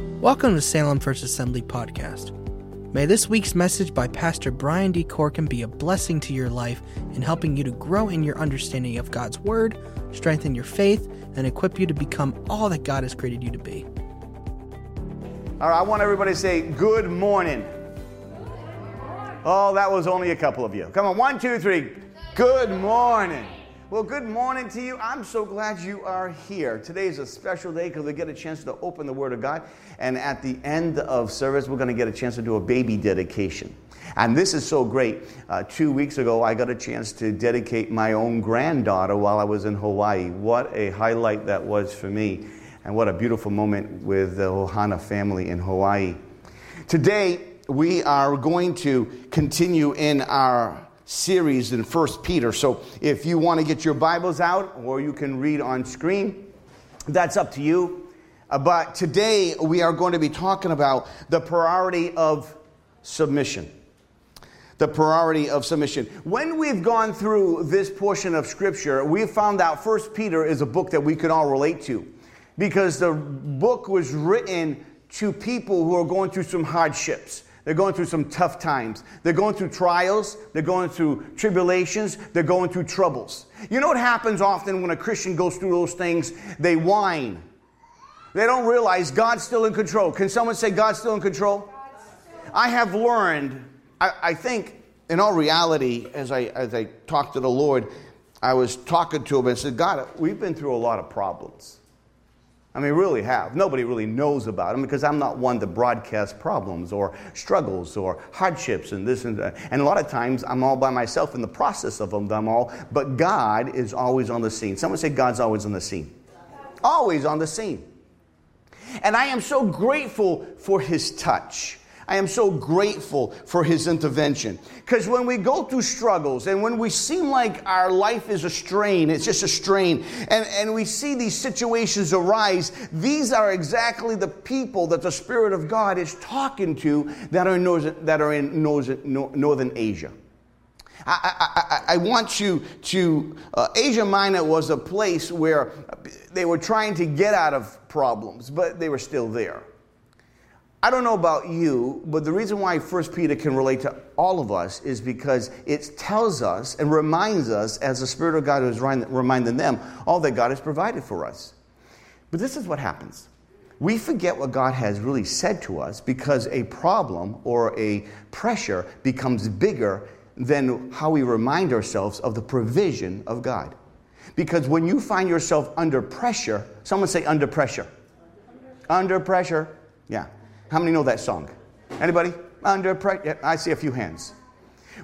Welcome to Salem First Assembly Podcast. May this week's message by Pastor Brian D. Corkin be a blessing to your life in helping you to grow in your understanding of God's Word, strengthen your faith, and equip you to become all that God has created you to be. All right, I want everybody to say good morning. Oh, that was only a couple of you. Come on, one, two, three. Good morning. Well, good morning to you. I'm so glad you are here. Today is a special day because we get a chance to open the Word of God. And at the end of service, we're going to get a chance to do a baby dedication. And this is so great. Uh, two weeks ago, I got a chance to dedicate my own granddaughter while I was in Hawaii. What a highlight that was for me. And what a beautiful moment with the Ohana family in Hawaii. Today, we are going to continue in our series in First Peter. So if you want to get your Bibles out or you can read on screen, that's up to you. Uh, but today we are going to be talking about the priority of submission. The priority of submission. When we've gone through this portion of Scripture, we've found out First Peter is a book that we can all relate to because the book was written to people who are going through some hardships. They're going through some tough times. They're going through trials. They're going through tribulations. They're going through troubles. You know what happens often when a Christian goes through those things? They whine. They don't realize God's still in control. Can someone say God's still in control? I have learned, I, I think, in all reality, as I, as I talked to the Lord, I was talking to him and said, God, we've been through a lot of problems. I mean, really have. Nobody really knows about them because I'm not one to broadcast problems or struggles or hardships and this and that. And a lot of times I'm all by myself in the process of them all, but God is always on the scene. Someone say, God's always on the scene. Always on the scene. And I am so grateful for his touch. I am so grateful for his intervention. Because when we go through struggles and when we seem like our life is a strain, it's just a strain, and, and we see these situations arise, these are exactly the people that the Spirit of God is talking to that are in Northern, that are in Northern Asia. I, I, I, want you to, uh, Asia Minor was a place where they were trying to get out of problems, but they were still there. I don't know about you, but the reason why 1 Peter can relate to all of us is because it tells us and reminds us, as the Spirit of God is reminding them, all that God has provided for us. But this is what happens. We forget what God has really said to us because a problem or a pressure becomes bigger than how we remind ourselves of the provision of God. Because when you find yourself under pressure, someone say under pressure. Under pressure. Yeah. How many know that song? Anybody? Under pressure? I see a few hands.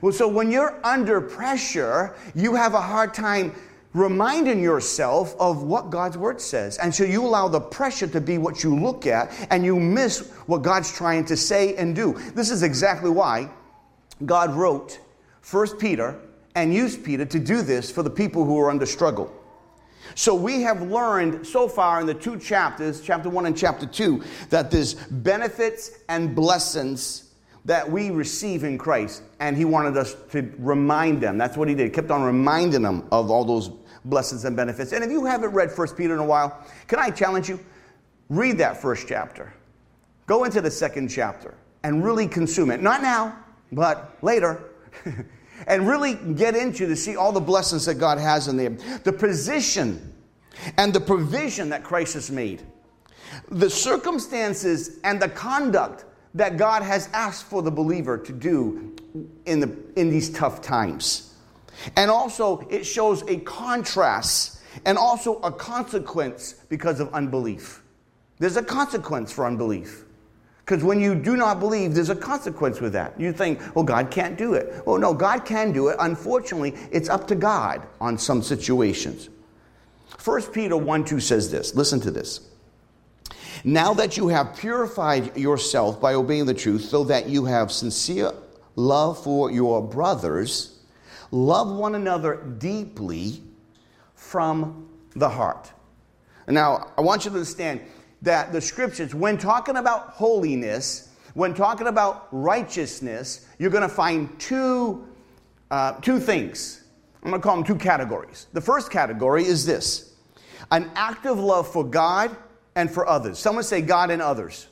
Well, so when you're under pressure, you have a hard time reminding yourself of what God's word says. And so you allow the pressure to be what you look at, and you miss what God's trying to say and do. This is exactly why God wrote First Peter and used Peter to do this for the people who are under struggle. So we have learned so far in the two chapters, chapter 1 and chapter 2, that there's benefits and blessings that we receive in Christ. And he wanted us to remind them. That's what he did. He kept on reminding them of all those blessings and benefits. And if you haven't read First Peter in a while, can I challenge you? Read that first chapter. Go into the second chapter and really consume it. Not now, but later. and really get into to see all the blessings that God has in there. The position and the provision that Christ has made, the circumstances and the conduct that God has asked for the believer to do in, the, in these tough times. And also, it shows a contrast and also a consequence because of unbelief. There's a consequence for unbelief. Because when you do not believe, there's a consequence with that. You think, well, God can't do it. Oh, no, God can do it. Unfortunately, it's up to God on some situations. 1 Peter 1 2 says this. Listen to this. Now that you have purified yourself by obeying the truth, so that you have sincere love for your brothers, love one another deeply from the heart. Now, I want you to understand that the scriptures, when talking about holiness, when talking about righteousness, you're going to find two, uh, two things. I'm going to call them two categories. The first category is this an active love for God and for others. Someone say God and others.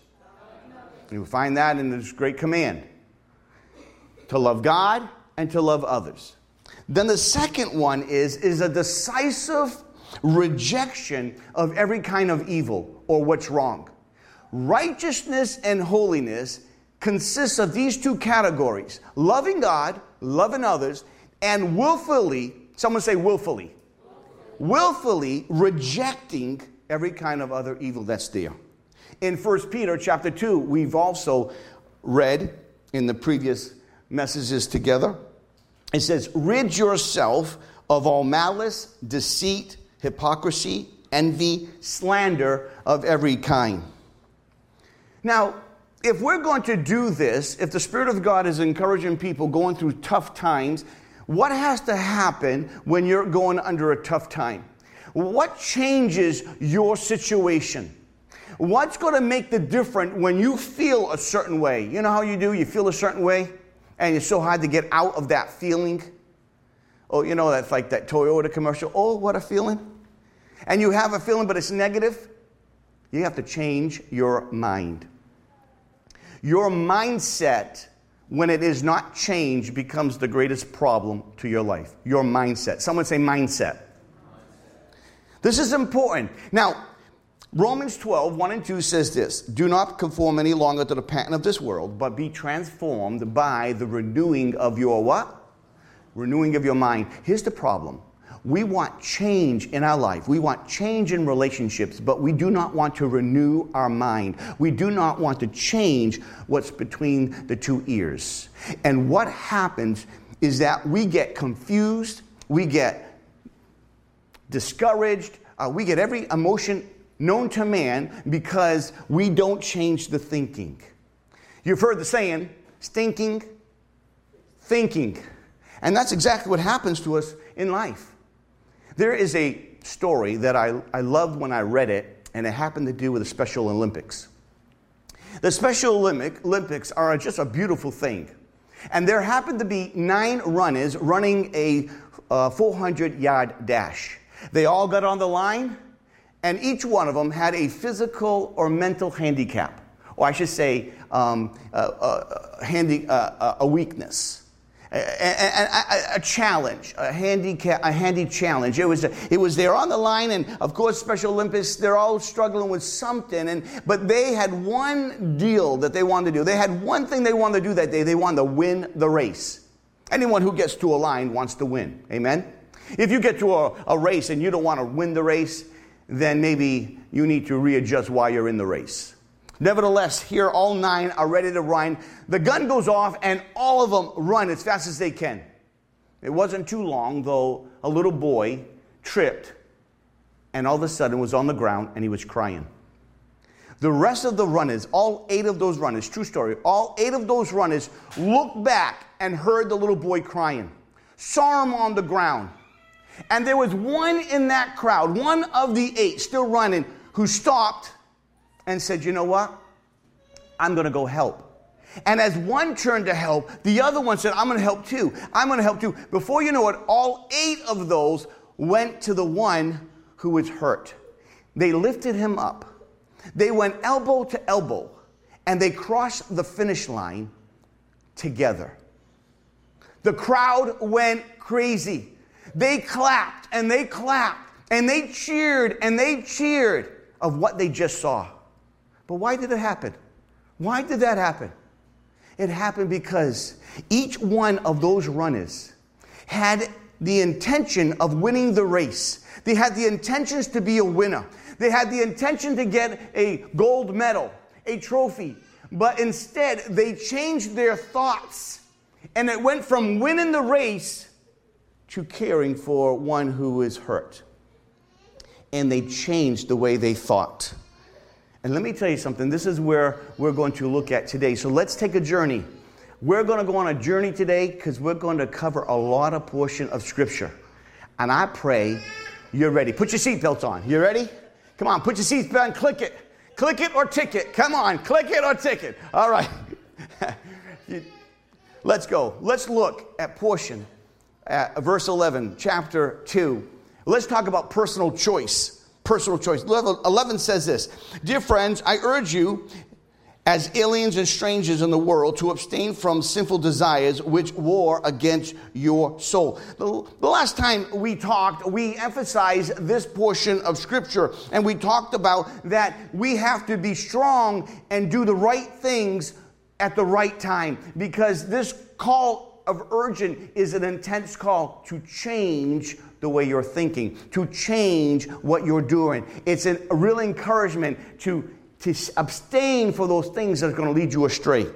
You find that in this great command to love God and to love others. Then the second one is, is a decisive rejection of every kind of evil or what's wrong. Righteousness and holiness consists of these two categories loving God, loving others, and willfully, someone say willfully, willfully rejecting every kind of other evil that's there. In 1 Peter chapter 2, we've also read in the previous messages together. It says, Rid yourself of all malice, deceit, hypocrisy, envy, slander of every kind. Now, if we're going to do this, if the Spirit of God is encouraging people going through tough times, what has to happen when you're going under a tough time? What changes your situation? What's going to make the difference when you feel a certain way? You know how you do? You feel a certain way, and it's so hard to get out of that feeling. Oh, you know, that's like that Toyota commercial. Oh, what a feeling. And you have a feeling, but it's negative. You have to change your mind. Your mindset, when it is not changed, becomes the greatest problem to your life. Your mindset. Someone say mindset. This is important. Now, Romans 12, 1 and 2 says this Do not conform any longer to the pattern of this world, but be transformed by the renewing of your what? Renewing of your mind. Here's the problem. We want change in our life. We want change in relationships, but we do not want to renew our mind. We do not want to change what's between the two ears. And what happens is that we get confused, we get discouraged, uh, we get every emotion known to man because we don't change the thinking. You've heard the saying, stinking thinking. And that's exactly what happens to us in life. There is a story that I, I loved when I read it, and it happened to do with the Special Olympics. The Special Olympic, Olympics are just a beautiful thing. And there happened to be nine runners running a uh, 400 yard dash. They all got on the line, and each one of them had a physical or mental handicap, or I should say, um, a, a, handy, a, a weakness. A, a, a, challenge, a handicap, a handy challenge. It was, it was there on the line, and of course, Special Olympics, they're all struggling with something. And but they had one deal that they wanted to do. They had one thing they wanted to do that day. They wanted to win the race. Anyone who gets to a line wants to win. Amen. If you get to a, a race and you don't want to win the race, then maybe you need to readjust why you're in the race. Nevertheless, here all nine are ready to run. The gun goes off, and all of them run as fast as they can. It wasn't too long, though, a little boy tripped and all of a sudden was on the ground and he was crying. The rest of the runners, all eight of those runners, true story, all eight of those runners looked back and heard the little boy crying, saw him on the ground, and there was one in that crowd, one of the eight still running, who stopped and said, You know what? I'm going to go help. And as one turned to help, the other one said, I'm going to help too. I'm going to help too. Before you know it, all eight of those went to the one who was hurt. They lifted him up. They went elbow to elbow and they crossed the finish line together. The crowd went crazy. They clapped and they clapped and they cheered and they cheered of what they just saw. But why did it happen? Why did that happen? It happened because each one of those runners had the intention of winning the race. They had the intentions to be a winner. They had the intention to get a gold medal, a trophy. But instead, they changed their thoughts. And it went from winning the race to caring for one who is hurt. And they changed the way they thought. And let me tell you something, this is where we're going to look at today. So let's take a journey. We're going to go on a journey today because we're going to cover a lot of portion of Scripture. And I pray you're ready. Put your seatbelts on. You ready? Come on, put your seatbelt on, click it. Click it or tick it. Come on, click it or tick it. All right. Let's go. Let's look at portion uh, verse 11, chapter 2. Let's talk about personal choice. Personal choice. Level 11 says this Dear friends, I urge you, as aliens and strangers in the world to abstain from sinful desires which war against your soul. The, the, last time we talked, we emphasized this portion of scripture and we talked about that we have to be strong and do the right things at the right time because this call of urgent is an intense call to change the way you're thinking, to change what you're doing. It's a real encouragement to to abstain for those things that are going to lead you astray.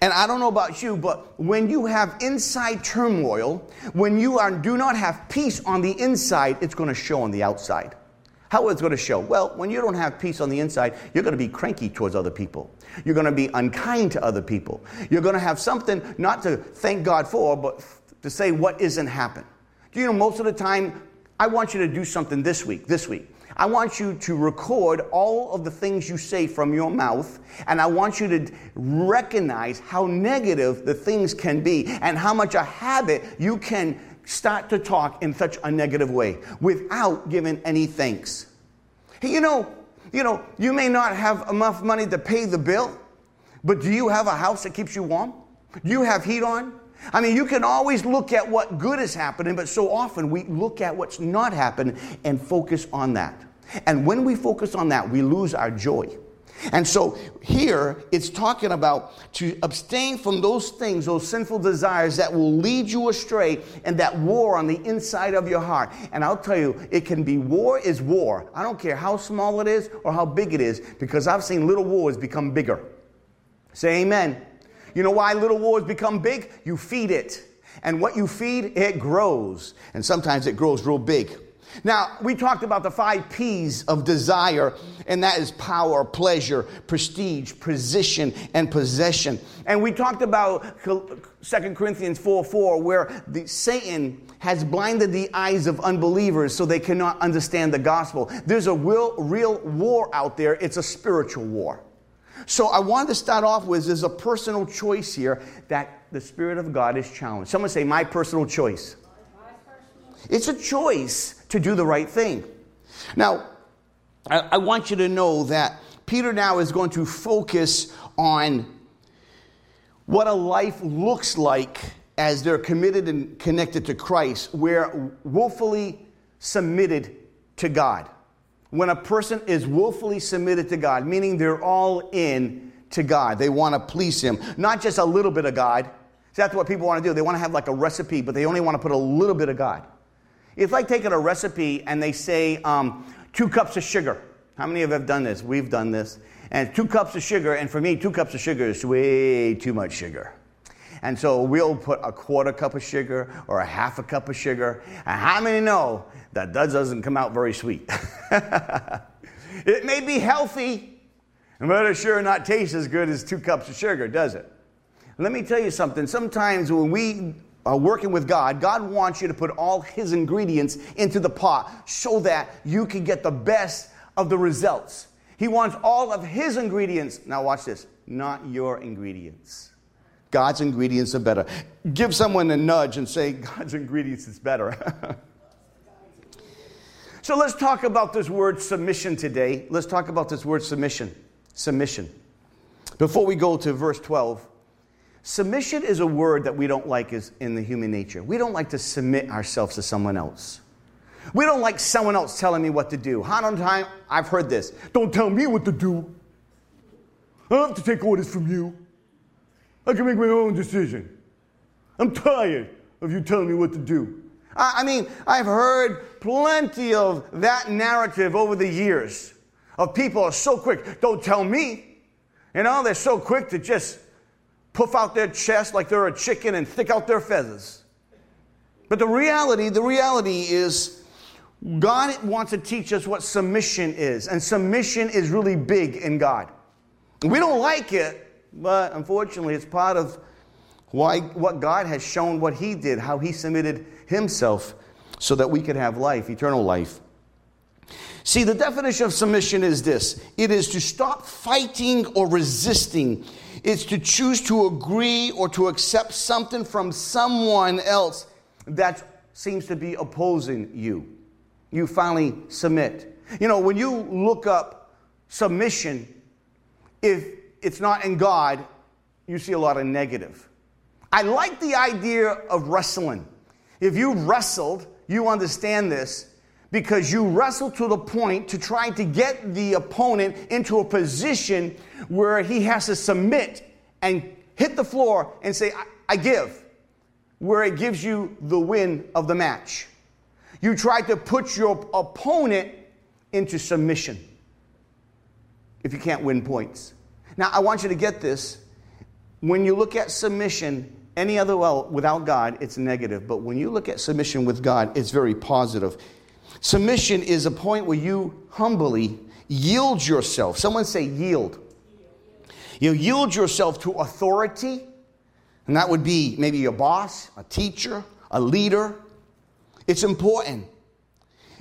And I don't know about you, but when you have inside turmoil, when you are, do not have peace on the inside, it's going to show on the outside. How is it going to show? Well, when you don't have peace on the inside, you're going to be cranky towards other people. You're going to be unkind to other people. You're going to have something not to thank God for, but to say what isn't happened. Do you know most of the time, I want you to do something this week, this week. I want you to record all of the things you say from your mouth, and I want you to recognize how negative the things can be and how much a habit you can start to talk in such a negative way without giving any thanks. Hey, you know, you know, you may not have enough money to pay the bill, but do you have a house that keeps you warm? Do you have heat on? I mean, you can always look at what good is happening, but so often we look at what's not happening and focus on that. And when we focus on that, we lose our joy. And so here it's talking about to abstain from those things, those sinful desires that will lead you astray and that war on the inside of your heart. And I'll tell you, it can be war is war. I don't care how small it is or how big it is, because I've seen little wars become bigger. Say amen. You know why little wars become big? You feed it. And what you feed, it grows. And sometimes it grows real big. Now, we talked about the five P's of desire, and that is power, pleasure, prestige, position, and possession. And we talked about 2 Corinthians 4 4, where the, Satan has blinded the eyes of unbelievers so they cannot understand the gospel. There's a real, real war out there, it's a spiritual war. So I wanted to start off with there's a personal choice here that the Spirit of God is challenged. Someone say, My personal choice. It's a choice to do the right thing. Now, I, I want you to know that Peter now is going to focus on what a life looks like as they're committed and connected to Christ, where willfully submitted to God. When a person is willfully submitted to God, meaning they're all in to God, they want to please Him, not just a little bit of God. See, that's what people want to do. They want to have like a recipe, but they only want to put a little bit of God. It's like taking a recipe and they say um, two cups of sugar. How many of you have done this? We've done this. And two cups of sugar, and for me, two cups of sugar is way too much sugar. And so we'll put a quarter cup of sugar or a half a cup of sugar. And how many know that that doesn't come out very sweet? it may be healthy, but it sure not taste as good as two cups of sugar, does it? Let me tell you something. Sometimes when we are working with God, God wants you to put all His ingredients into the pot so that you can get the best of the results. He wants all of His ingredients. Now, watch this not your ingredients. God's ingredients are better. Give someone a nudge and say, God's ingredients is better. so let's talk about this word submission today. Let's talk about this word submission. Submission. Before we go to verse 12, Submission is a word that we don't like is in the human nature. We don't like to submit ourselves to someone else. We don't like someone else telling me what to do. How many times I've heard this? Don't tell me what to do. I don't have to take orders from you. I can make my own decision. I'm tired of you telling me what to do. I mean, I've heard plenty of that narrative over the years of people are so quick. Don't tell me. You know, they're so quick to just puff out their chest like they're a chicken and stick out their feathers. But the reality, the reality is God wants to teach us what submission is. And submission is really big in God. We don't like it, but unfortunately, it's part of why what God has shown what He did, how He submitted Himself so that we could have life, eternal life. See, the definition of submission is this it is to stop fighting or resisting it's to choose to agree or to accept something from someone else that seems to be opposing you. You finally submit. You know, when you look up submission, if it's not in God, you see a lot of negative. I like the idea of wrestling. If you wrestled, you understand this because you wrestle to the point to try to get the opponent into a position where he has to submit and hit the floor and say, I, I give, where it gives you the win of the match. You try to put your opponent into submission if you can't win points. Now, I want you to get this. When you look at submission, any other well, without God, it's negative. But when you look at submission with God, it's very positive. Submission is a point where you humbly yield yourself. Someone say yield. You yield yourself to authority, and that would be maybe your boss, a teacher, a leader. It's important.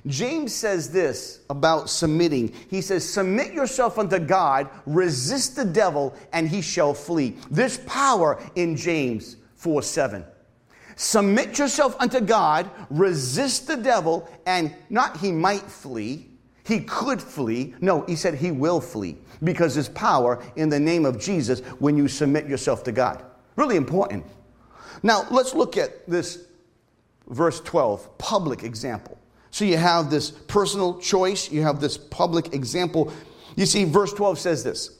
James says this about submitting. He says, Submit yourself unto God, resist the devil, and he shall flee. There's power in James 4 7. Submit yourself unto God, resist the devil, and not he might flee, he could flee. No, he said he will flee because there's power in the name of Jesus when you submit yourself to God. Really important. Now, let's look at this verse 12, public example. So you have this personal choice, you have this public example. You see, verse 12 says this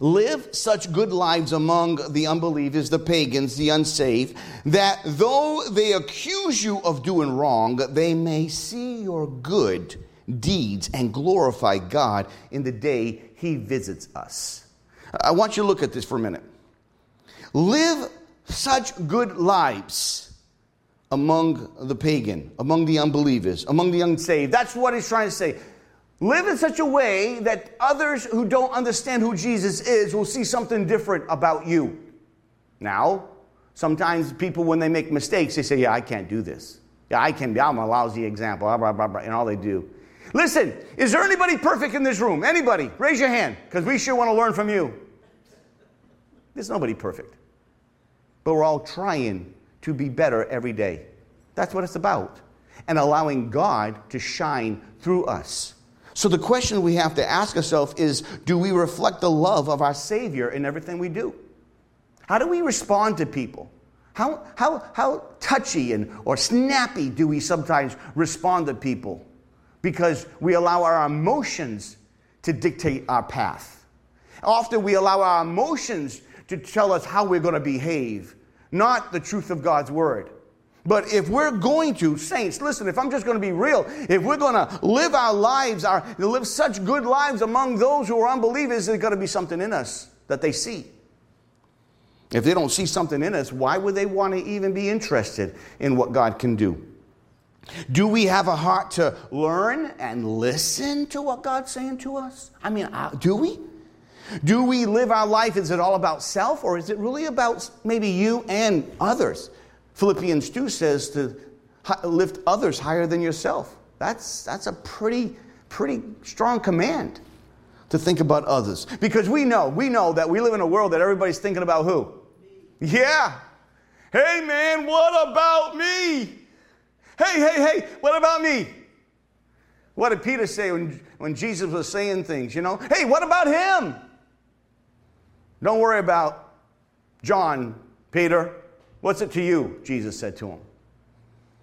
Live such good lives among the unbelievers, the pagans, the unsaved, that though they accuse you of doing wrong, they may see your good deeds and glorify God in the day He visits us. I want you to look at this for a minute. Live such good lives among the pagan, among the unbelievers, among the unsaved. That's what he's trying to say. Live in such a way that others who don't understand who Jesus is will see something different about you. Now, sometimes people, when they make mistakes, they say, Yeah, I can't do this. Yeah, I can be. I'm a lousy example. Blah, blah, blah, and all they do. Listen, is there anybody perfect in this room? Anybody? Raise your hand, because we sure want to learn from you. There's nobody perfect. But we're all trying to be better every day. That's what it's about. And allowing God to shine through us. So the question we have to ask ourselves is do we reflect the love of our Savior in everything we do? How do we respond to people? How, how, how touchy and, or snappy do we sometimes respond to people? Because we allow our emotions to dictate our path. Often we allow our emotions to tell us how we're going to behave not the truth of God's word. But if we're going to, saints, listen, if I'm just going to be real, if we're going to live our lives, our, live such good lives among those who are unbelievers, there's going to be something in us that they see. If they don't see something in us, why would they want to even be interested in what God can do? Do we have a heart to learn and listen to what God's saying to us? I mean, uh, do we? Do we live our life? Is it all about self or is it really about maybe you and others? Philippians 2 says to lift others higher than yourself. That's, that's a pretty, pretty strong command to think about others. Because we know, we know that we live in a world that everybody's thinking about who? Yeah. Hey man, what about me? Hey, hey, hey, what about me? What did Peter say when, when Jesus was saying things, you know? Hey, what about him? Don't worry about John, Peter. What's it to you? Jesus said to him.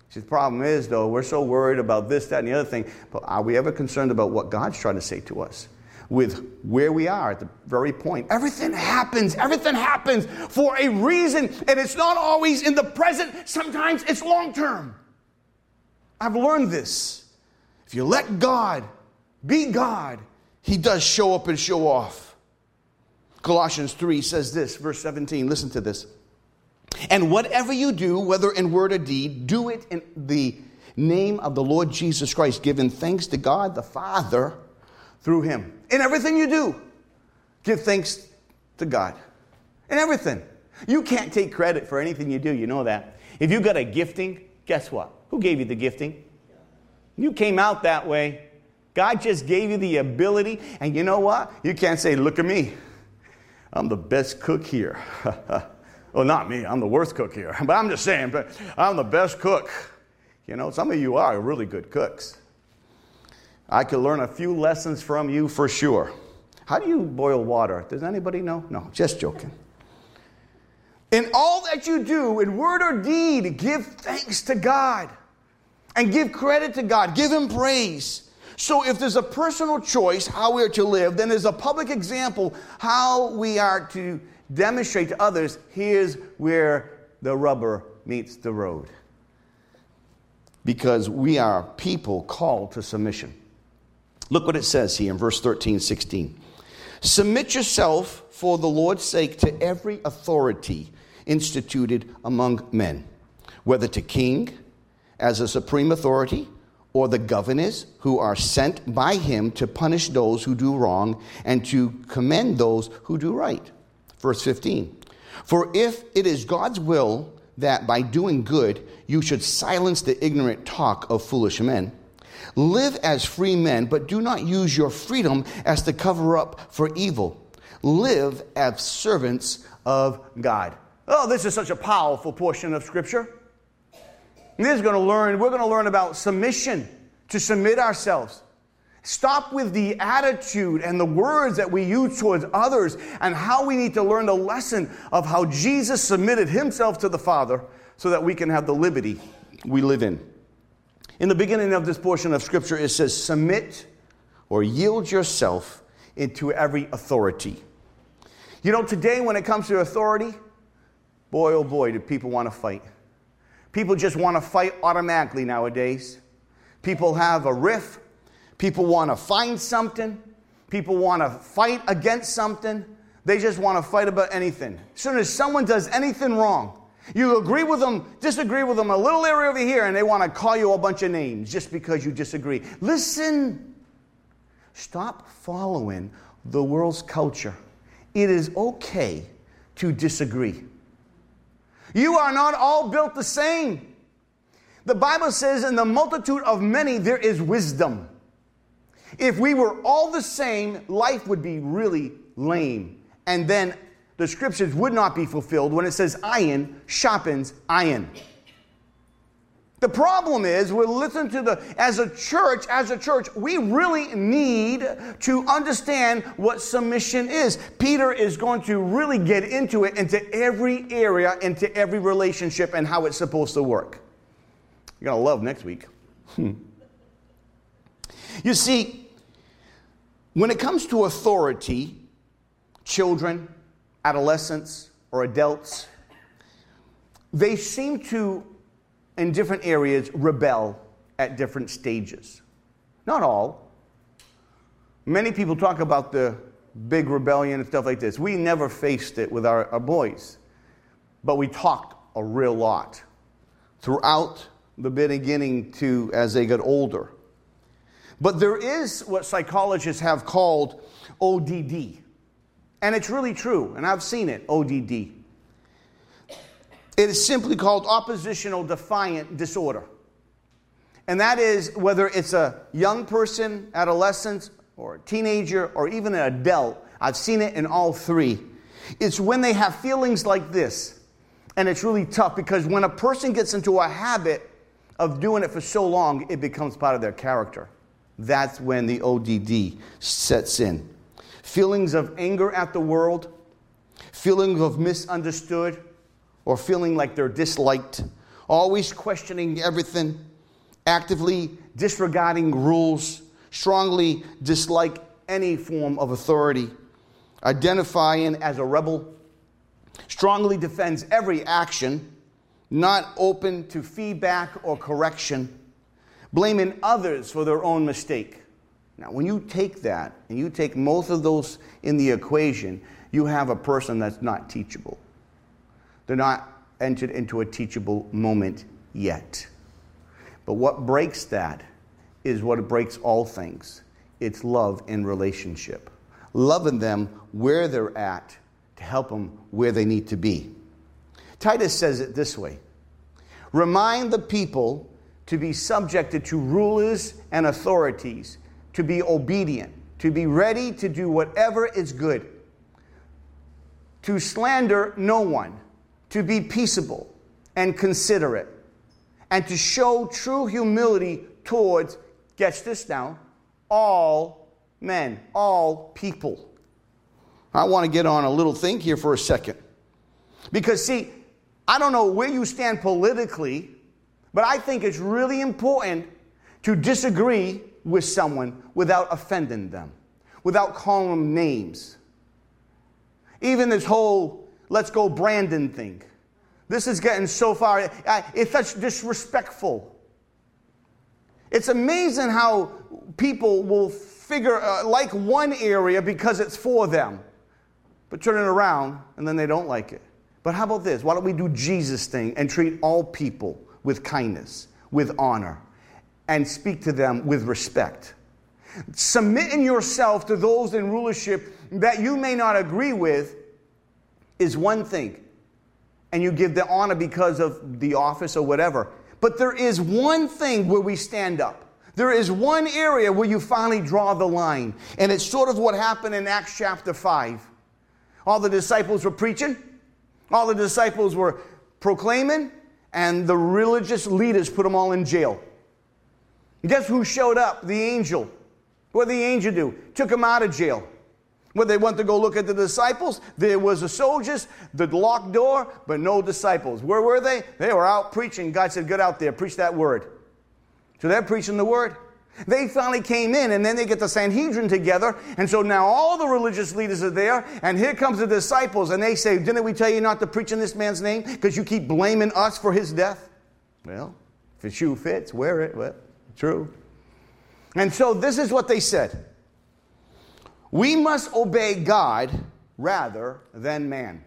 See, the problem is, though, we're so worried about this, that, and the other thing, but are we ever concerned about what God's trying to say to us? With where we are at the very point. Everything happens, everything happens for a reason, and it's not always in the present, sometimes it's long term. I've learned this. If you let God be God, He does show up and show off. Colossians 3 says this, verse 17. Listen to this. And whatever you do, whether in word or deed, do it in the name of the Lord Jesus Christ, giving thanks to God the Father through him. In everything you do, give thanks to God. In everything. You can't take credit for anything you do, you know that. If you got a gifting, guess what? Who gave you the gifting? You came out that way. God just gave you the ability, and you know what? You can't say, Look at me. I'm the best cook here. well, not me, I'm the worst cook here. But I'm just saying, but I'm the best cook. You know, some of you are really good cooks. I could learn a few lessons from you for sure. How do you boil water? Does anybody know? No, just joking. In all that you do, in word or deed, give thanks to God and give credit to God. Give Him praise. So, if there's a personal choice how we are to live, then there's a public example how we are to demonstrate to others here's where the rubber meets the road. Because we are people called to submission. Look what it says here in verse 13, 16. Submit yourself for the Lord's sake to every authority instituted among men, whether to king as a supreme authority or the governors who are sent by him to punish those who do wrong and to commend those who do right. Verse 15. For if it is God's will that by doing good you should silence the ignorant talk of foolish men, live as free men, but do not use your freedom as to cover up for evil. Live as servants of God. Oh, this is such a powerful portion of Scripture. This is going to learn, we're going to learn about submission, to submit ourselves. Stop with the attitude and the words that we use towards others and how we need to learn the lesson of how Jesus submitted himself to the Father so that we can have the liberty we live in. In the beginning of this portion of Scripture, it says, Submit or yield yourself into every authority. You know, today when it comes to authority, Boy, oh boy, do people want to fight. People just want to fight automatically nowadays. People have a riff. People want to find something. People want to fight against something. They just want to fight about anything. As soon as someone does anything wrong, you agree with them, disagree with them a little area over here, and they want to call you a bunch of names just because you disagree. Listen. Stop following the world's culture. It is okay to disagree. You are not all built the same. The Bible says, in the multitude of many, there is wisdom. If we were all the same, life would be really lame. And then the scriptures would not be fulfilled when it says, iron sharpens iron. The problem is we listen to the as a church, as a church, we really need to understand what submission is. Peter is going to really get into it into every area, into every relationship and how it's supposed to work. You're going to love next week. You see, when it comes to authority, children, adolescents, or adults, they seem to in different areas rebel at different stages. Not all. Many people talk about the big rebellion and stuff like this. We never faced it with our, our boys, but we talked a real lot throughout the beginning to as they got older. But there is what psychologists have called ODD. And it's really true, and I've seen it, ODD. It is simply called oppositional defiant disorder. And that is whether it's a young person, adolescent, or a teenager, or even an adult. I've seen it in all three. It's when they have feelings like this. And it's really tough because when a person gets into a habit of doing it for so long, it becomes part of their character. That's when the ODD sets in. Feelings of anger at the world, feelings of misunderstood, or feeling like they're disliked, always questioning everything, actively disregarding rules, strongly dislike any form of authority, identifying as a rebel, strongly defends every action, not open to feedback or correction, blaming others for their own mistake. Now, when you take that and you take most of those in the equation, you have a person that's not teachable. They're not entered into a teachable moment yet. But what breaks that is what breaks all things it's love in relationship. Loving them where they're at to help them where they need to be. Titus says it this way Remind the people to be subjected to rulers and authorities, to be obedient, to be ready to do whatever is good, to slander no one to be peaceable and considerate, and to show true humility towards, catch this now, all men, all people. I want to get on a little thing here for a second. Because, see, I don't know where you stand politically, but I think it's really important to disagree with someone without offending them, without calling them names. Even this whole let's go Brandon thing. This is getting so far, it's such disrespectful. It's amazing how people will figure, uh, like one area because it's for them, but turn it around and then they don't like it. But how about this? Why don't we do Jesus thing and treat all people with kindness, with honor, and speak to them with respect? Submitting yourself to those in rulership that you may not agree with is one thing, and you give the honor because of the office or whatever. But there is one thing where we stand up. There is one area where you finally draw the line. And it's sort of what happened in Acts chapter 5. All the disciples were preaching, all the disciples were proclaiming, and the religious leaders put them all in jail. guess who showed up? The angel. What did the angel do? Took them out of jail. When they went to go look at the disciples, there was the soldiers, the locked door, but no disciples. Where were they? They were out preaching. God said, Get out there, preach that word. So they're preaching the word. They finally came in, and then they get the Sanhedrin together. And so now all the religious leaders are there, and here comes the disciples, and they say, Didn't we tell you not to preach in this man's name? Because you keep blaming us for his death? Well, if the shoe fits, wear it. Well, true. And so this is what they said. We must obey God rather than man.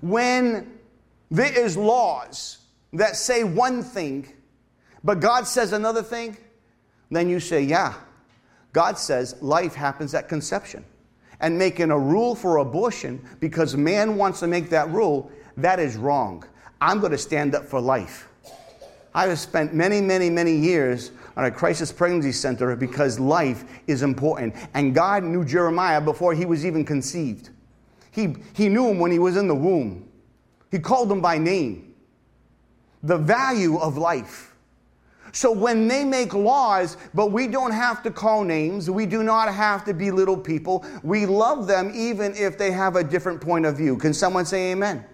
When there is laws that say one thing, but God says another thing, then you say, yeah. God says life happens at conception. And making a rule for abortion because man wants to make that rule, that is wrong. I'm going to stand up for life. I have spent many, many, many years on a crisis pregnancy center because life is important. And God knew Jeremiah before he was even conceived. He, he knew him when he was in the womb. He called him by name. The value of life. So when they make laws, but we don't have to call names, we do not have to belittle people, we love them even if they have a different point of view. Can someone say amen?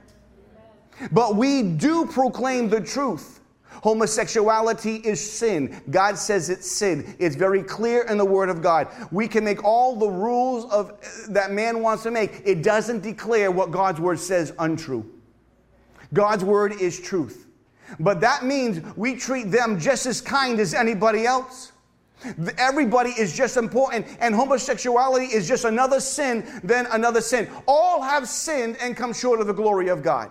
amen. But we do proclaim the truth. Homosexuality is sin. God says it's sin. It's very clear in the Word of God. We can make all the rules of that man wants to make. It doesn't declare what God's Word says untrue. God's Word is truth. But that means we treat them just as kind as anybody else. Everybody is just important, and homosexuality is just another sin than another sin. All have sinned and come short of the glory of God.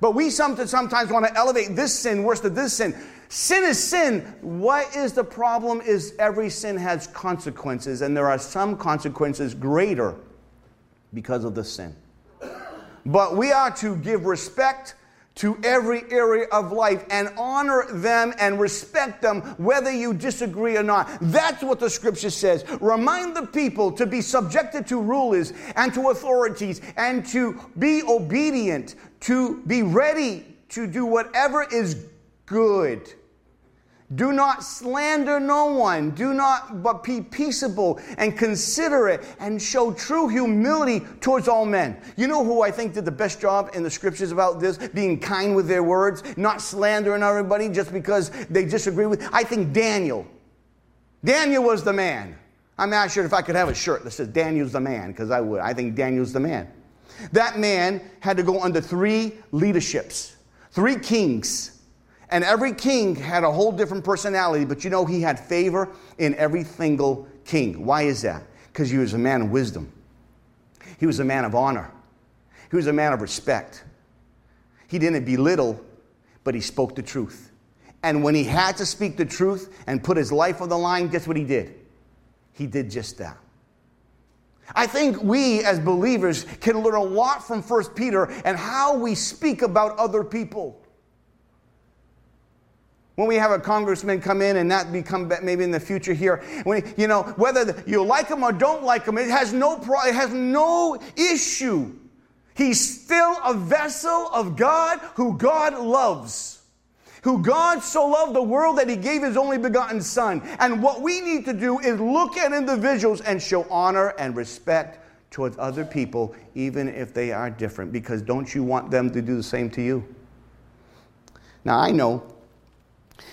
But we sometimes want to elevate this sin worse than this sin. Sin is sin. What is the problem is every sin has consequences, and there are some consequences greater because of the sin. But we are to give respect to every area of life and honor them and respect them whether you disagree or not. That's what the scripture says. Remind the people to be subjected to rulers and to authorities and to be obedient, to be ready to do whatever is good do not slander no one. Do not, but be peaceable and considerate and show true humility towards all men. You know who I think did the best job in the scriptures about this? Being kind with their words, not slandering everybody just because they disagree with. I think Daniel. Daniel was the man. I'm not sure if I could have a shirt that says Daniel's the man, because I would. I think Daniel's the man. That man had to go under three leaderships, three kings and every king had a whole different personality, but you know, he had favor in every single king. Why is that? Because he was a man of wisdom, he was a man of honor, he was a man of respect. He didn't belittle, but he spoke the truth. And when he had to speak the truth and put his life on the line, guess what he did? He did just that. I think we as believers can learn a lot from 1 Peter and how we speak about other people when we have a congressman come in and not become maybe in the future here when you know whether you like him or don't like him it has no pro- it has no issue he's still a vessel of god who god loves who god so loved the world that he gave his only begotten son and what we need to do is look at individuals and show honor and respect towards other people, even if they are different, because don't you want them to do the same to you? Now, I know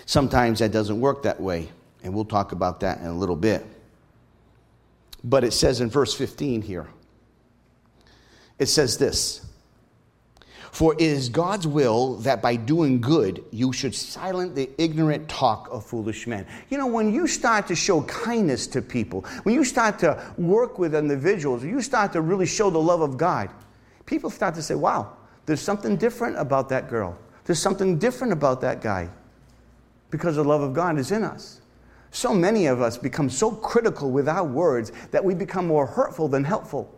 sometimes that doesn't work that way, and we'll talk about that in a little bit. But it says in verse 15 here, it says this For it is God's will that by doing good you should silence the ignorant talk of foolish men. You know, when you start to show kindness to people, when you start to work with individuals, you start to really show the love of God, people start to say, Wow, there's something different about that girl. There's something different about that guy because the love of God is in us. So many of us become so critical with our words that we become more hurtful than helpful.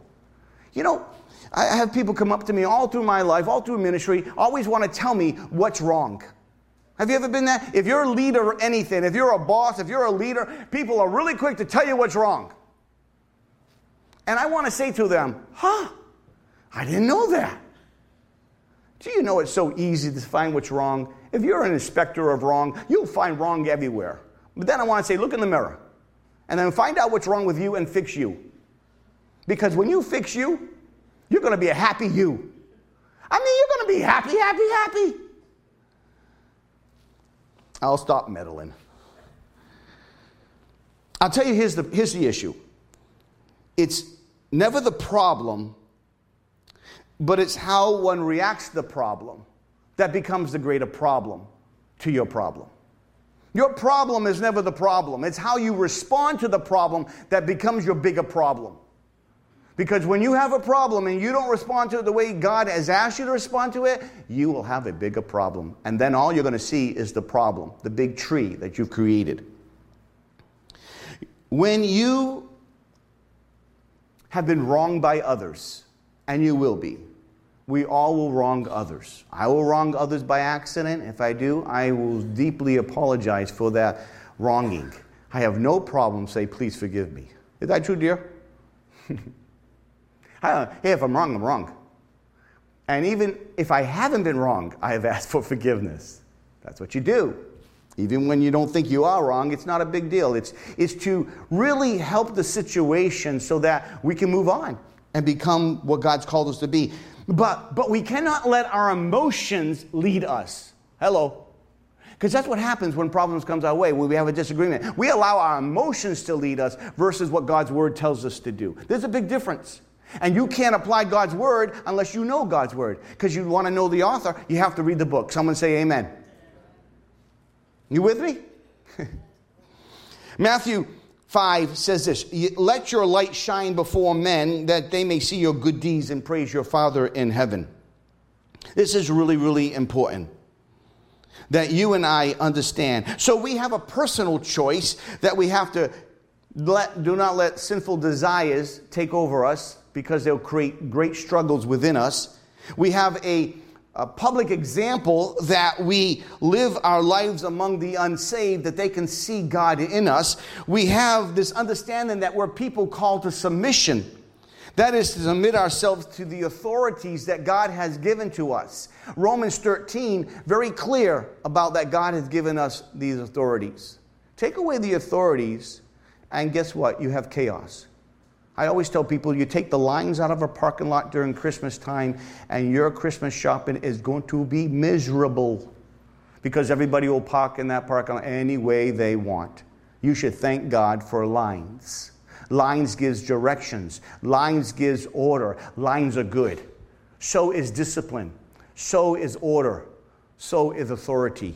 You know, I have people come up to me all through my life, all through ministry, always want to tell me what's wrong. Have you ever been that? If you're a leader or anything, if you're a boss, if you're a leader, people are really quick to tell you what's wrong. And I want to say to them, huh, I didn't know that. Do you know it's so easy to find what's wrong? If you're an inspector of wrong, you'll find wrong everywhere. But then I want to say, look in the mirror and then find out what's wrong with you and fix you. Because when you fix you, you're going to be a happy you. I mean, you're going to be happy, happy, happy. I'll stop meddling. I'll tell you here's the, here's the issue it's never the problem, but it's how one reacts to the problem that becomes the greater problem to your problem. Your problem is never the problem. It's how you respond to the problem that becomes your bigger problem. Because when you have a problem and you don't respond to it the way God has asked you to respond to it, you will have a bigger problem. And then all you're going to see is the problem, the big tree that you've created. When you have been wronged by others, and you will be, we all will wrong others. I will wrong others by accident. If I do, I will deeply apologize for that wronging. I have no problem say, please forgive me. Is that true, dear? hey, if I'm wrong, I'm wrong. And even if I haven't been wrong, I have asked for forgiveness. That's what you do. Even when you don't think you are wrong, it's not a big deal. It's, it's to really help the situation so that we can move on and become what God's called us to be. But, but we cannot let our emotions lead us. Hello. Because that's what happens when problems comes our way, when we have a disagreement. We allow our emotions to lead us versus what God's word tells us to do. There's a big difference. And you can't apply God's word unless you know God's word. Because you want to know the author, you have to read the book. Someone say amen. You with me? Matthew 5 says this Let your light shine before men that they may see your good deeds and praise your Father in heaven. This is really, really important that you and I understand. So we have a personal choice that we have to let, do not let sinful desires take over us because they'll create great struggles within us. We have a a public example that we live our lives among the unsaved, that they can see God in us. We have this understanding that we're people called to submission. That is to submit ourselves to the authorities that God has given to us. Romans 13, very clear about that God has given us these authorities. Take away the authorities, and guess what? You have chaos. I always tell people you take the lines out of a parking lot during Christmas time, and your Christmas shopping is going to be miserable because everybody will park in that parking lot any way they want. You should thank God for lines. Lines gives directions. Lines gives order. Lines are good. So is discipline. So is order. So is authority.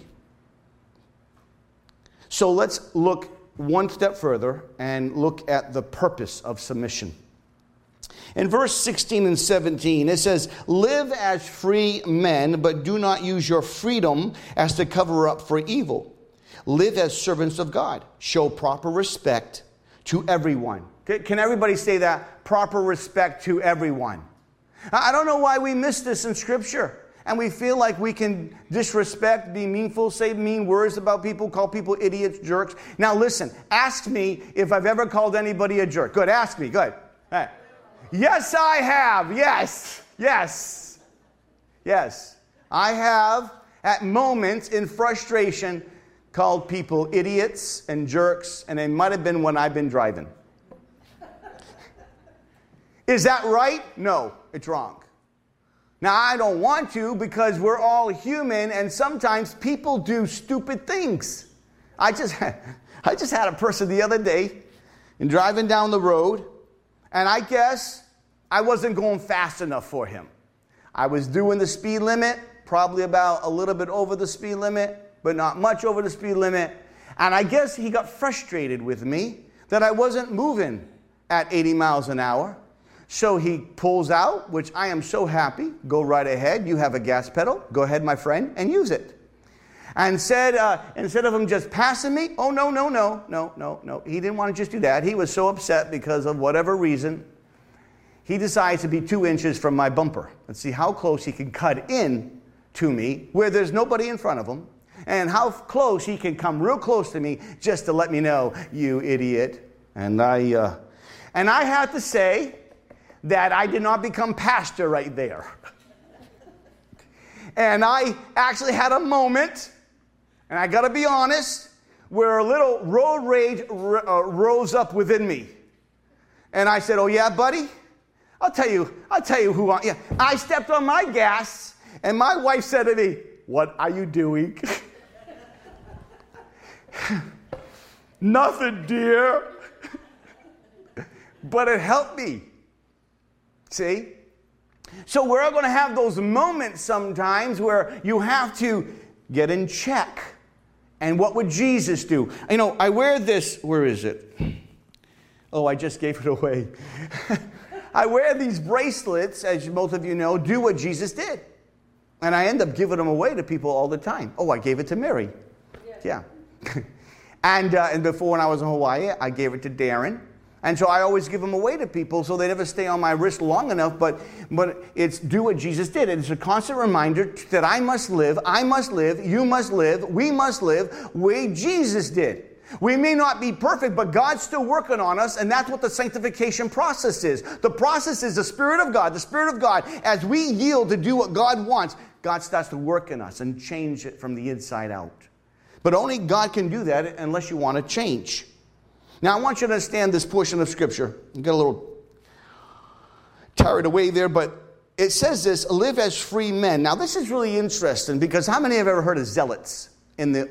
So let's look one step further and look at the purpose of submission. In verse 16 and 17, it says, Live as free men, but do not use your freedom as to cover up for evil. Live as servants of God. Show proper respect to everyone. Can everybody say that? Proper respect to everyone. I don't know why we miss this in Scripture and we feel like we can disrespect, be meanful, say mean words about people, call people idiots, jerks. Now, listen, ask me if I've ever called anybody a jerk. Good, ask me. Good. Yes, I have. Yes, yes, yes. I have, at moments in frustration, called people idiots and jerks, and it might have been when I've been driving. Is that right? No, it's wrong. Now, I don't want to because we're all human and sometimes people do stupid things. I just, I just had a person the other day and driving down the road, and I guess I wasn't going fast enough for him. I was doing the speed limit, probably about a little bit over the speed limit, but not much over the speed limit. And I guess he got frustrated with me that I wasn't moving at 80 miles an hour. So he pulls out, which I am so happy. Go right ahead. You have a gas pedal. Go ahead, my friend, and use it. And said, uh, instead of him just passing me, oh, no, no, no, no, no, no. He didn't want to just do that. He was so upset because of whatever reason. He decides to be two inches from my bumper. Let's see how close he can cut in to me where there's nobody in front of him and how close he can come real close to me just to let me know, you idiot. And I, uh, and I have to say, that I did not become pastor right there. and I actually had a moment, and I got to be honest, where a little road rage uh, rose up within me. And I said, "Oh yeah, buddy? I'll tell you. I'll tell you who I yeah. I stepped on my gas, and my wife said to me, "What are you doing?" Nothing, dear. but it helped me. See? So we're going to have those moments sometimes where you have to get in check. And what would Jesus do? You know, I wear this, where is it? Oh, I just gave it away. I wear these bracelets, as both of you know, do what Jesus did. And I end up giving them away to people all the time. Oh, I gave it to Mary. Yeah. and, uh, and before when I was in Hawaii, I gave it to Darren. And so I always give them away to people so they never stay on my wrist long enough. But, but it's do what Jesus did. It's a constant reminder that I must live, I must live, you must live, we must live way Jesus did. We may not be perfect, but God's still working on us, and that's what the sanctification process is. The process is the Spirit of God, the Spirit of God, as we yield to do what God wants, God starts to work in us and change it from the inside out. But only God can do that unless you want to change. Now, I want you to understand this portion of Scripture. You got a little carried away there, but it says this live as free men. Now, this is really interesting because how many have ever heard of zealots in the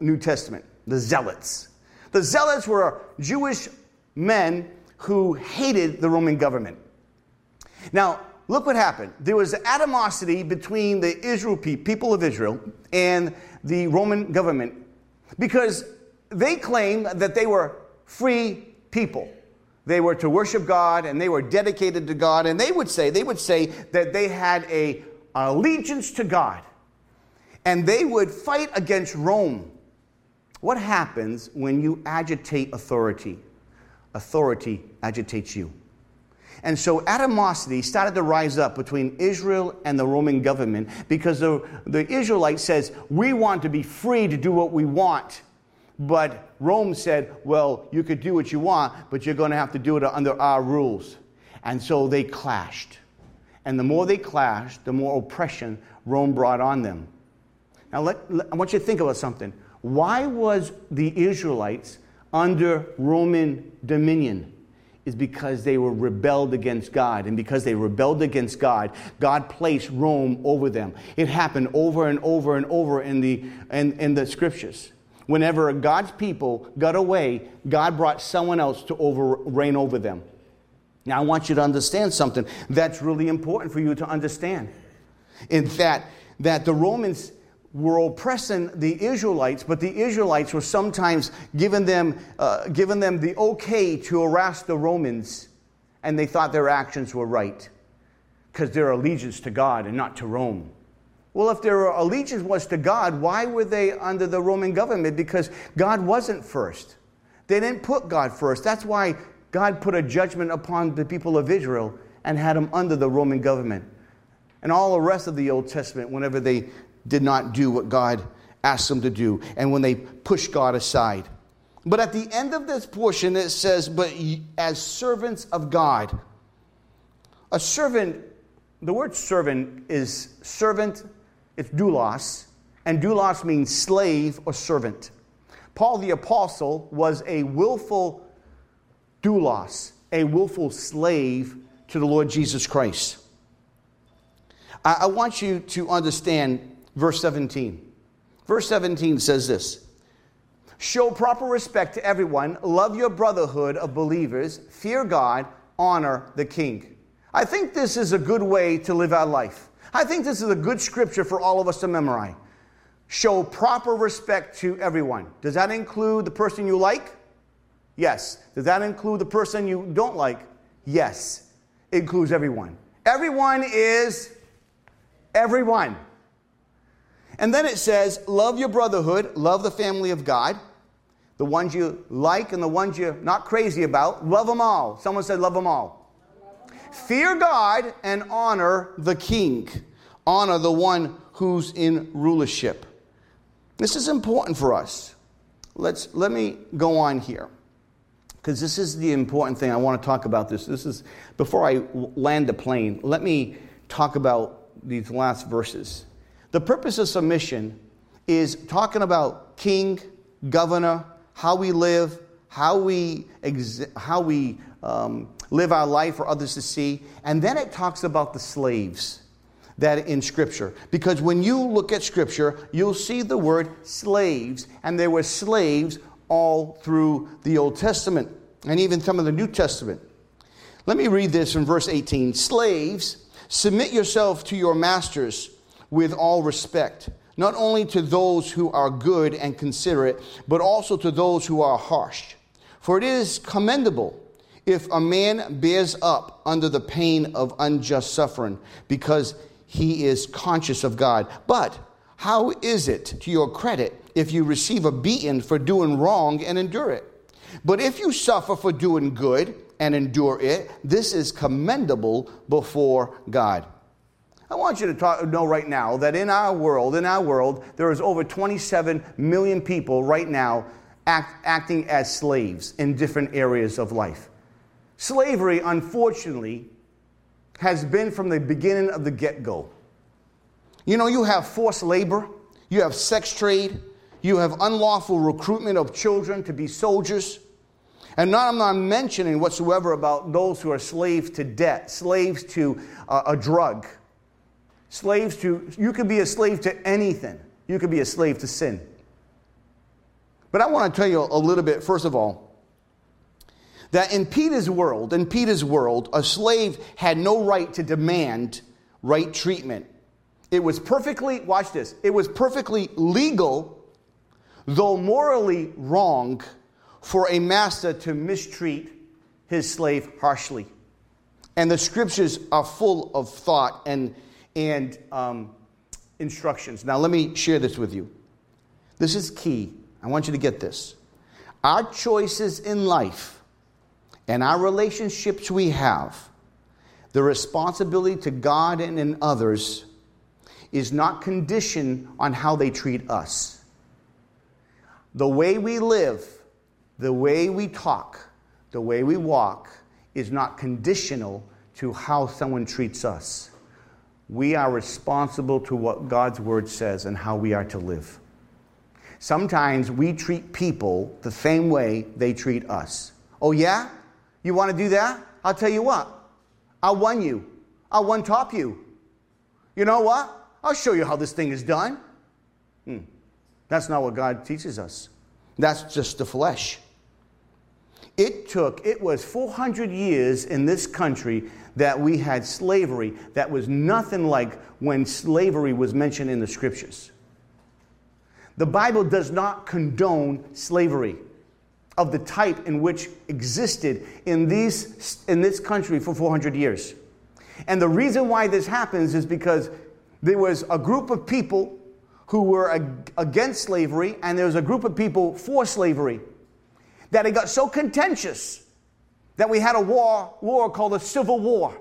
New Testament? The zealots. The zealots were Jewish men who hated the Roman government. Now, look what happened. There was animosity between the Israel people of Israel and the Roman government because they claimed that they were free people. They were to worship God and they were dedicated to God. And they would say, they would say that they had a allegiance to God. And they would fight against Rome. What happens when you agitate authority? Authority agitates you. And so animosity started to rise up between Israel and the Roman government because the, the Israelites says, we want to be free to do what we want. But Rome said, well, you could do what you want, but you're going to have to do it under our rules. And so they clashed. And the more they clashed, the more oppression Rome brought on them. Now, let, let, I want you to think about something. Why was the Israelites under Roman dominion? Is because they were rebelled against God. And because they rebelled against God, God placed Rome over them. It happened over and over and over in the, in, in the scriptures. Whenever God's people got away, God brought someone else to over, reign over them. Now, I want you to understand something that's really important for you to understand. In that, that the Romans were oppressing the Israelites, but the Israelites were sometimes giving them, uh, giving them the okay to harass the Romans, and they thought their actions were right because their allegiance to God and not to Rome. Well, if their allegiance was to God, why were they under the Roman government? Because God wasn't first. They didn't put God first. That's why God put a judgment upon the people of Israel and had them under the Roman government. And all the rest of the Old Testament, whenever they did not do what God asked them to do, and when they pushed God aside. But at the end of this portion, it says, But as servants of God. A servant, the word servant is servant it's doulos, and doulos means slave or servant. Paul the Apostle was a willful doulos, a willful slave to the Lord Jesus Christ. I, I want you to understand verse 17. Verse 17 says this Show proper respect to everyone, love your brotherhood of believers, fear God, honor the king. I think this is a good way to live our life. I think this is a good scripture for all of us to memorize. Show proper respect to everyone. Does that include the person you like? Yes. Does that include the person you don't like? Yes. It includes everyone. Everyone is everyone. And then it says, love your brotherhood, love the family of God, the ones you like and the ones you're not crazy about, love them all. Someone said, love them all. Fear God and honor the king. Honor the one who's in rulership. This is important for us. Let's let me go on here. Because this is the important thing I want to talk about this. This is before I land the plane, let me talk about these last verses. The purpose of submission is talking about king, governor, how we live, how we, exi- how we um, live our life for others to see. And then it talks about the slaves that in Scripture. Because when you look at Scripture, you'll see the word slaves, and there were slaves all through the Old Testament and even some of the New Testament. Let me read this from verse 18 Slaves, submit yourself to your masters with all respect, not only to those who are good and considerate, but also to those who are harsh. For it is commendable if a man bears up under the pain of unjust suffering, because he is conscious of God. But how is it to your credit if you receive a beating for doing wrong and endure it? But if you suffer for doing good and endure it, this is commendable before God. I want you to talk, know right now that in our world, in our world, there is over 27 million people right now act, acting as slaves in different areas of life. Slavery, unfortunately, has been from the beginning of the get go. You know, you have forced labor, you have sex trade, you have unlawful recruitment of children to be soldiers. And not, I'm not mentioning whatsoever about those who are slaves to debt, slaves to uh, a drug, Slaves to, you could be a slave to anything. You could be a slave to sin. But I want to tell you a little bit, first of all, that in Peter's world, in Peter's world, a slave had no right to demand right treatment. It was perfectly, watch this, it was perfectly legal, though morally wrong, for a master to mistreat his slave harshly. And the scriptures are full of thought and and um, instructions. Now, let me share this with you. This is key. I want you to get this. Our choices in life and our relationships we have, the responsibility to God and in others, is not conditioned on how they treat us. The way we live, the way we talk, the way we walk is not conditional to how someone treats us we are responsible to what God's word says and how we are to live. Sometimes we treat people the same way they treat us. Oh, yeah? You want to do that? I'll tell you what. I'll one you. I'll one top you. You know what? I'll show you how this thing is done. Hmm. That's not what God teaches us. That's just the flesh. It took, it was 400 years in this country that we had slavery that was nothing like when slavery was mentioned in the scriptures. The Bible does not condone slavery of the type in which existed in, these, in this country for 400 years. And the reason why this happens is because there was a group of people who were against slavery, and there was a group of people for slavery. That it got so contentious that we had a war, war called the Civil War.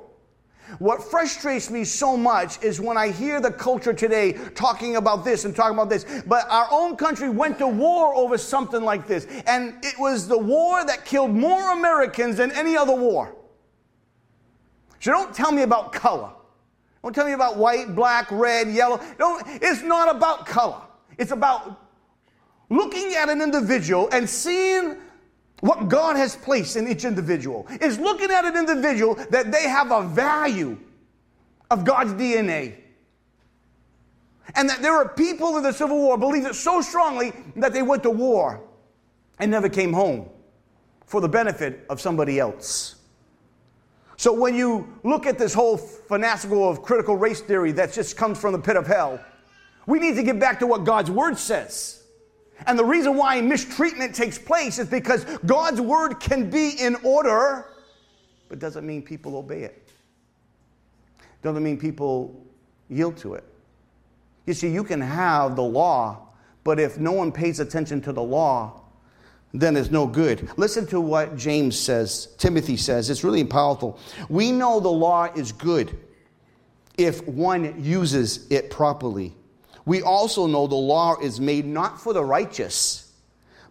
What frustrates me so much is when I hear the culture today talking about this and talking about this, but our own country went to war over something like this. And it was the war that killed more Americans than any other war. So don't tell me about color. Don't tell me about white, black, red, yellow. Don't, it's not about color. It's about looking at an individual and seeing what God has placed in each individual, is looking at an individual that they have a value of God's DNA. And that there are people in the Civil War believed it so strongly that they went to war and never came home for the benefit of somebody else. So when you look at this whole fanatical of critical race theory that just comes from the pit of hell, we need to get back to what God's word says. And the reason why mistreatment takes place is because God's word can be in order, but doesn't mean people obey it. Doesn't mean people yield to it. You see, you can have the law, but if no one pays attention to the law, then it's no good. Listen to what James says, Timothy says. It's really powerful. We know the law is good if one uses it properly. We also know the law is made not for the righteous,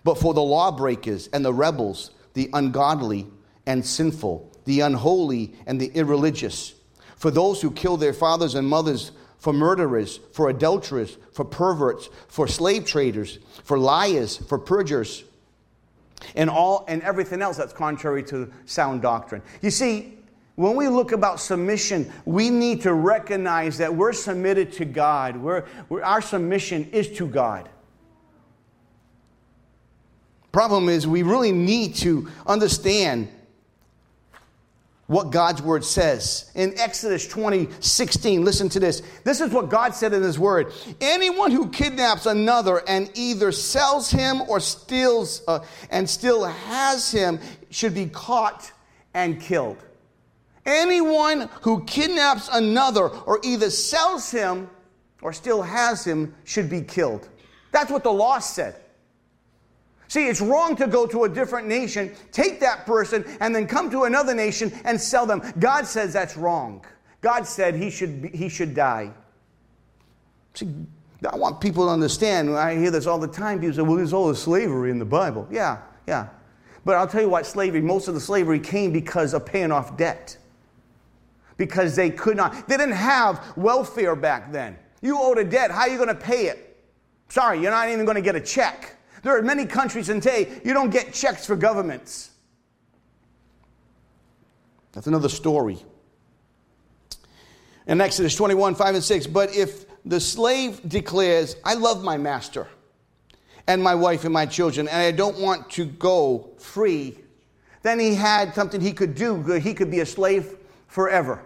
but for the lawbreakers and the rebels, the ungodly and sinful, the unholy and the irreligious, for those who kill their fathers and mothers, for murderers, for adulterers, for perverts, for slave traders, for liars, for perjurers, and all and everything else that's contrary to sound doctrine. You see, when we look about submission, we need to recognize that we're submitted to God. We're, we're, our submission is to God. Problem is, we really need to understand what God's word says. In Exodus 20, 16, listen to this. This is what God said in his word. Anyone who kidnaps another and either sells him or steals uh, and still has him should be caught and killed. Anyone who kidnaps another or either sells him or still has him should be killed. That's what the law said. See, it's wrong to go to a different nation, take that person, and then come to another nation and sell them. God says that's wrong. God said he should, be, he should die. See, I want people to understand. I hear this all the time. People say, well, there's all the slavery in the Bible. Yeah, yeah. But I'll tell you what, slavery, most of the slavery came because of paying off debt because they could not. They didn't have welfare back then. You owed a debt. How are you going to pay it? Sorry, you're not even going to get a check. There are many countries in today you don't get checks for governments. That's another story. In Exodus 21, 5 and 6, but if the slave declares, I love my master and my wife and my children, and I don't want to go free, then he had something he could do. He could be a slave forever.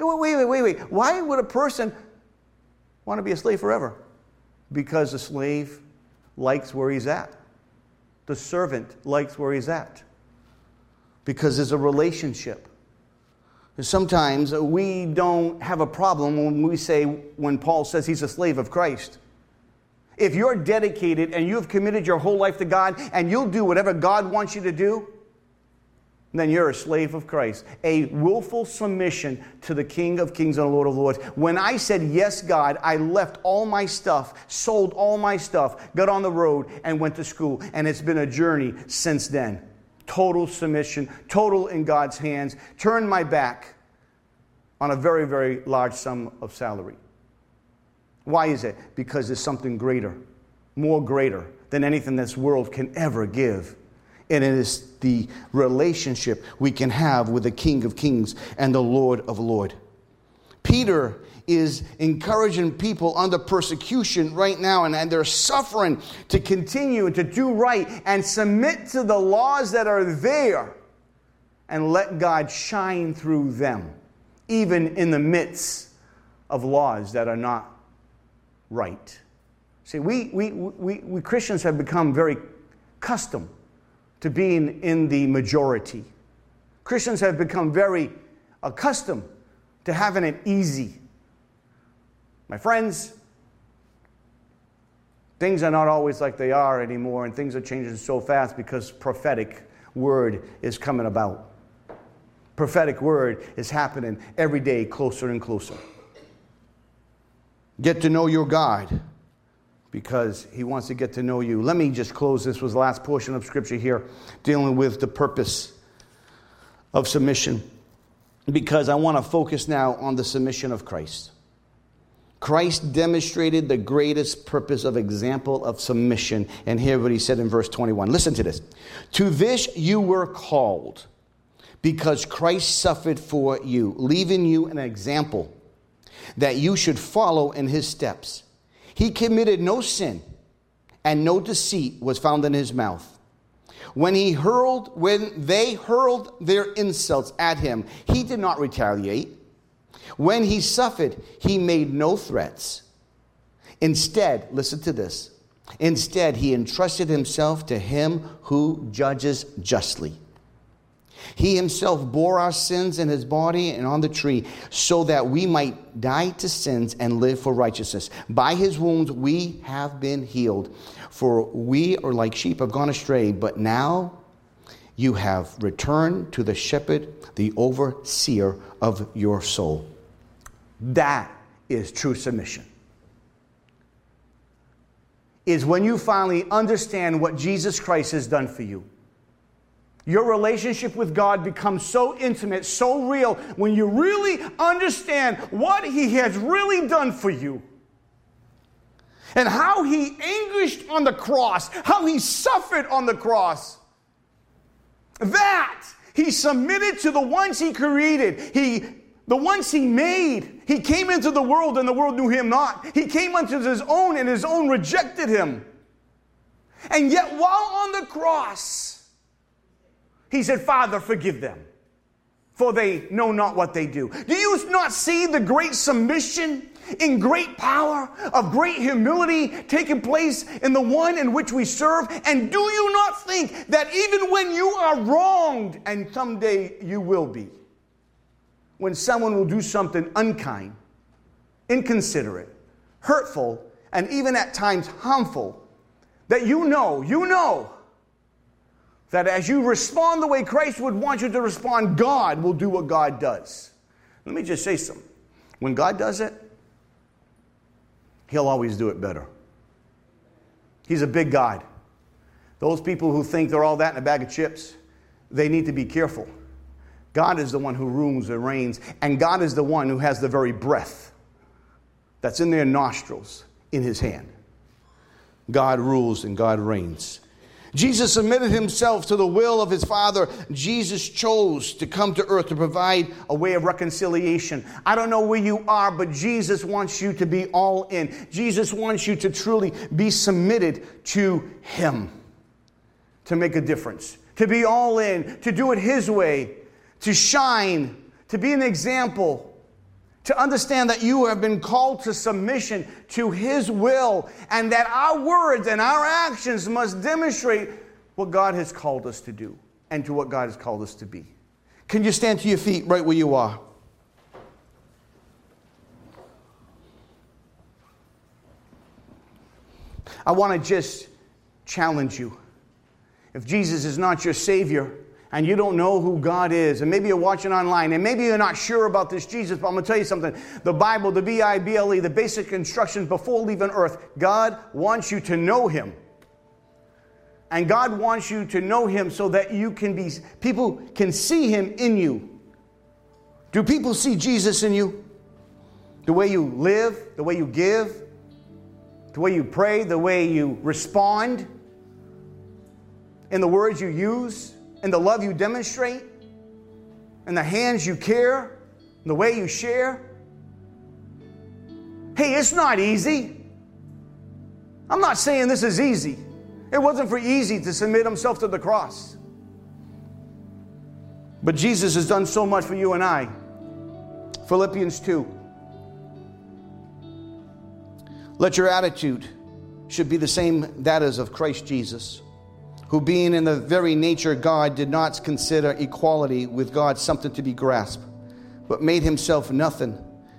Wait, wait, wait, wait. Why would a person want to be a slave forever? Because the slave likes where he's at. The servant likes where he's at. Because there's a relationship. Sometimes we don't have a problem when we say, when Paul says he's a slave of Christ. If you're dedicated and you've committed your whole life to God and you'll do whatever God wants you to do, then you're a slave of Christ. A willful submission to the King of Kings and Lord of Lords. When I said, Yes, God, I left all my stuff, sold all my stuff, got on the road, and went to school. And it's been a journey since then. Total submission, total in God's hands. Turned my back on a very, very large sum of salary. Why is it? Because there's something greater, more greater than anything this world can ever give and it is the relationship we can have with the King of Kings and the Lord of Lords. Peter is encouraging people under persecution right now, and, and they're suffering to continue and to do right and submit to the laws that are there and let God shine through them, even in the midst of laws that are not right. See, we, we, we, we Christians have become very accustomed to being in the majority. Christians have become very accustomed to having it easy. My friends, things are not always like they are anymore, and things are changing so fast because prophetic word is coming about. Prophetic word is happening every day closer and closer. Get to know your God because he wants to get to know you. Let me just close. This was the last portion of scripture here dealing with the purpose of submission because I want to focus now on the submission of Christ. Christ demonstrated the greatest purpose of example of submission. And hear what he said in verse 21. Listen to this. To this you were called, because Christ suffered for you, leaving you an example that you should follow in his steps. He committed no sin, and no deceit was found in his mouth. When he hurled, when they hurled their insults at him, he did not retaliate. When he suffered, he made no threats. Instead, listen to this. Instead, he entrusted himself to him who judges justly. He himself bore our sins in his body and on the tree so that we might die to sins and live for righteousness. By his wounds we have been healed. For we are like sheep have gone astray, but now you have returned to the shepherd, the overseer of your soul. That is true submission. Is when you finally understand what Jesus Christ has done for you. Your relationship with God becomes so intimate, so real, when you really understand what He has really done for you. And how He anguished on the cross, how He suffered on the cross. That He submitted to the ones He created. He the ones he made, he came into the world and the world knew him not. He came unto his own and his own rejected him. And yet, while on the cross, he said, Father, forgive them, for they know not what they do. Do you not see the great submission in great power, of great humility taking place in the one in which we serve? And do you not think that even when you are wronged, and someday you will be, when someone will do something unkind, inconsiderate, hurtful, and even at times harmful, that you know, you know, that as you respond the way Christ would want you to respond, God will do what God does. Let me just say something. When God does it, He'll always do it better. He's a big God. Those people who think they're all that in a bag of chips, they need to be careful God is the one who rules and reigns, and God is the one who has the very breath that's in their nostrils in his hand. God rules and God reigns. Jesus submitted himself to the will of his Father. Jesus chose to come to earth to provide a way of reconciliation. I don't know where you are, but Jesus wants you to be all in. Jesus wants you to truly be submitted to him to make a difference, to be all in, to do it his way to shine, to be an example, to understand that you have been called to submission to His will, and that our words and our actions must demonstrate what God has called us to do and to what God has called us to be. Can you stand to your feet right where you are? I want to just challenge you. If Jesus is not your Savior, and you don't know who God is, and maybe you're watching online, and maybe you're not sure about this Jesus, but I'm to tell you something. The Bible, the B I B L E, the basic instructions before leaving earth, God wants you to know Him. And God wants you to know Him so that you can be, people can see Him in you. Do people see Jesus in you? The way you live, the way you give, the way you pray, the way you respond, in the words you use? And the love you demonstrate, and the hands you care, and the way you share. Hey, it's not easy. I'm not saying this is easy. It wasn't for easy to submit himself to the cross. But Jesus has done so much for you and I. Philippians 2. Let your attitude should be the same that is of Christ Jesus who, being in the very nature of God, did not consider equality with God something to be grasped, but made himself nothing,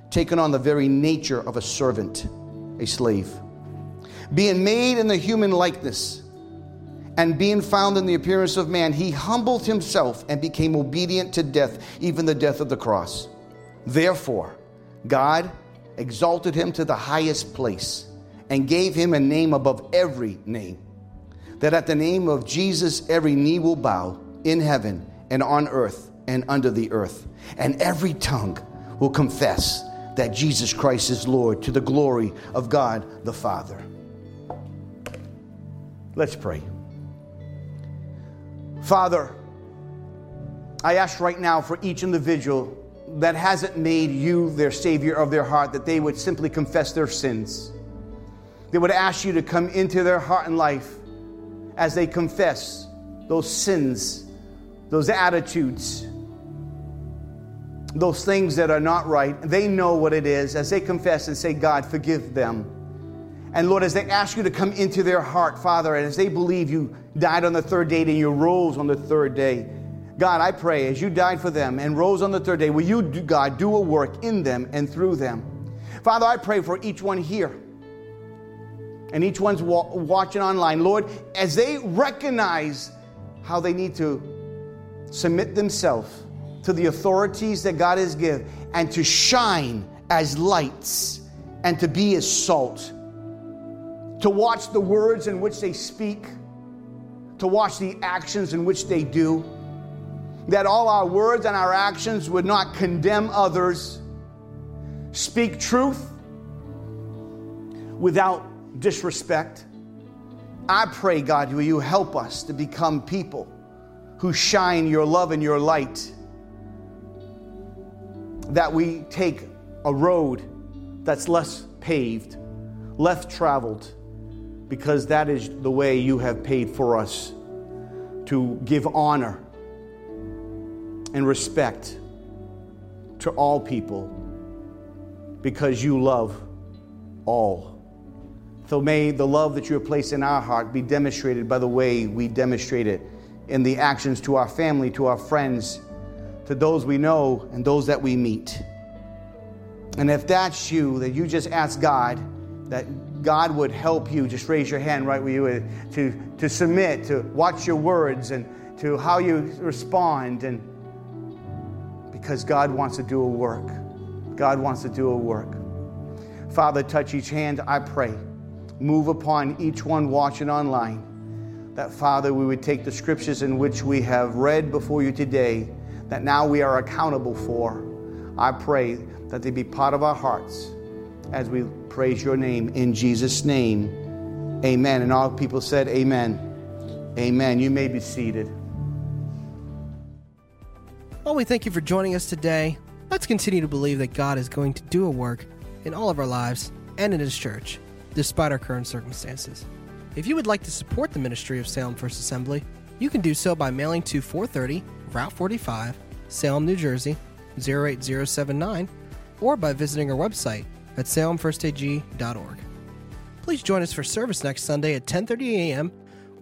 taking on the very nature of a servant, a slave. Being made in the human likeness, and being found in the appearance of man, he humbled himself and became obedient to death, even the death of the cross. Therefore, God exalted him to the highest place and gave him a name above every name that at the name of Jesus every knee will bow in heaven and on earth and under the earth, and every tongue will confess that Jesus Christ is Lord to the glory of God the Father. Let's pray. Father, I ask right now for each individual that hasn't made you their Savior of their heart that they would simply confess their sins. They would ask you to come into their heart and life as they confess those sins, those attitudes, those things that are not right. They know what it is as they confess and say, God, forgive them. And Lord, as they ask you to come into their heart, Father, and as they believe you died on the third day and you rose on the third day, God, I pray as you died for them and rose on the third day, will you, God, do a work in them and through them? Father, I pray for each one here and each one's wa- watching online, Lord, as they recognize how they need to submit themselves to the authorities that God has given and to shine as lights and to be as salt, to watch the words in which they speak, to watch the actions in which they do, that all our words and our actions would not condemn others, speak truth without disrespect. I pray, God, will you help us to become people who shine your love and your light? That we take a road that's less paved, less traveled, because that is the way you have paid for us to give honor and respect to all people because you love all. So may the love that you have placed in our heart be demonstrated by the way we demonstrate it in the actions to our family, to our friends, to those we know, and those that we meet. And if that's you, that you just ask God that God would help you, just raise your hand right where you are, to, to submit, to watch your words and to how you respond. And because God wants to do a work. God wants to do a work. Father, touch each hand, I pray move upon each one watching online. That, Father, we would take the scriptures in which we have read before you today, that now we are accountable for. I pray that they be part of our hearts as we praise your name in Jesus' name. Amen. And all people said, Amen. Amen. You may be seated. Well, we thank you for joining us today. Let's continue to believe that God is going to do a work in all of our lives and in His church despite our current circumstances. If you would like to support the ministry of Salem First Assembly, you can do so by mailing to 430 Route 45, Salem, New Jersey 08079, or by visiting our website at salemfirstag.org. Please join us for service next Sunday at 10:30 a.m.,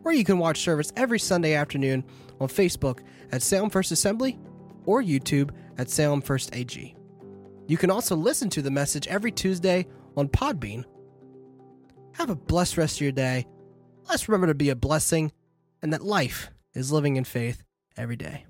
or you can watch service every Sunday afternoon on Facebook at Salem First Assembly or YouTube at Salem First AG. You can also listen to the message every Tuesday on Podbean have a blessed rest of your day. Let's remember to be a blessing and that life is living in faith every day.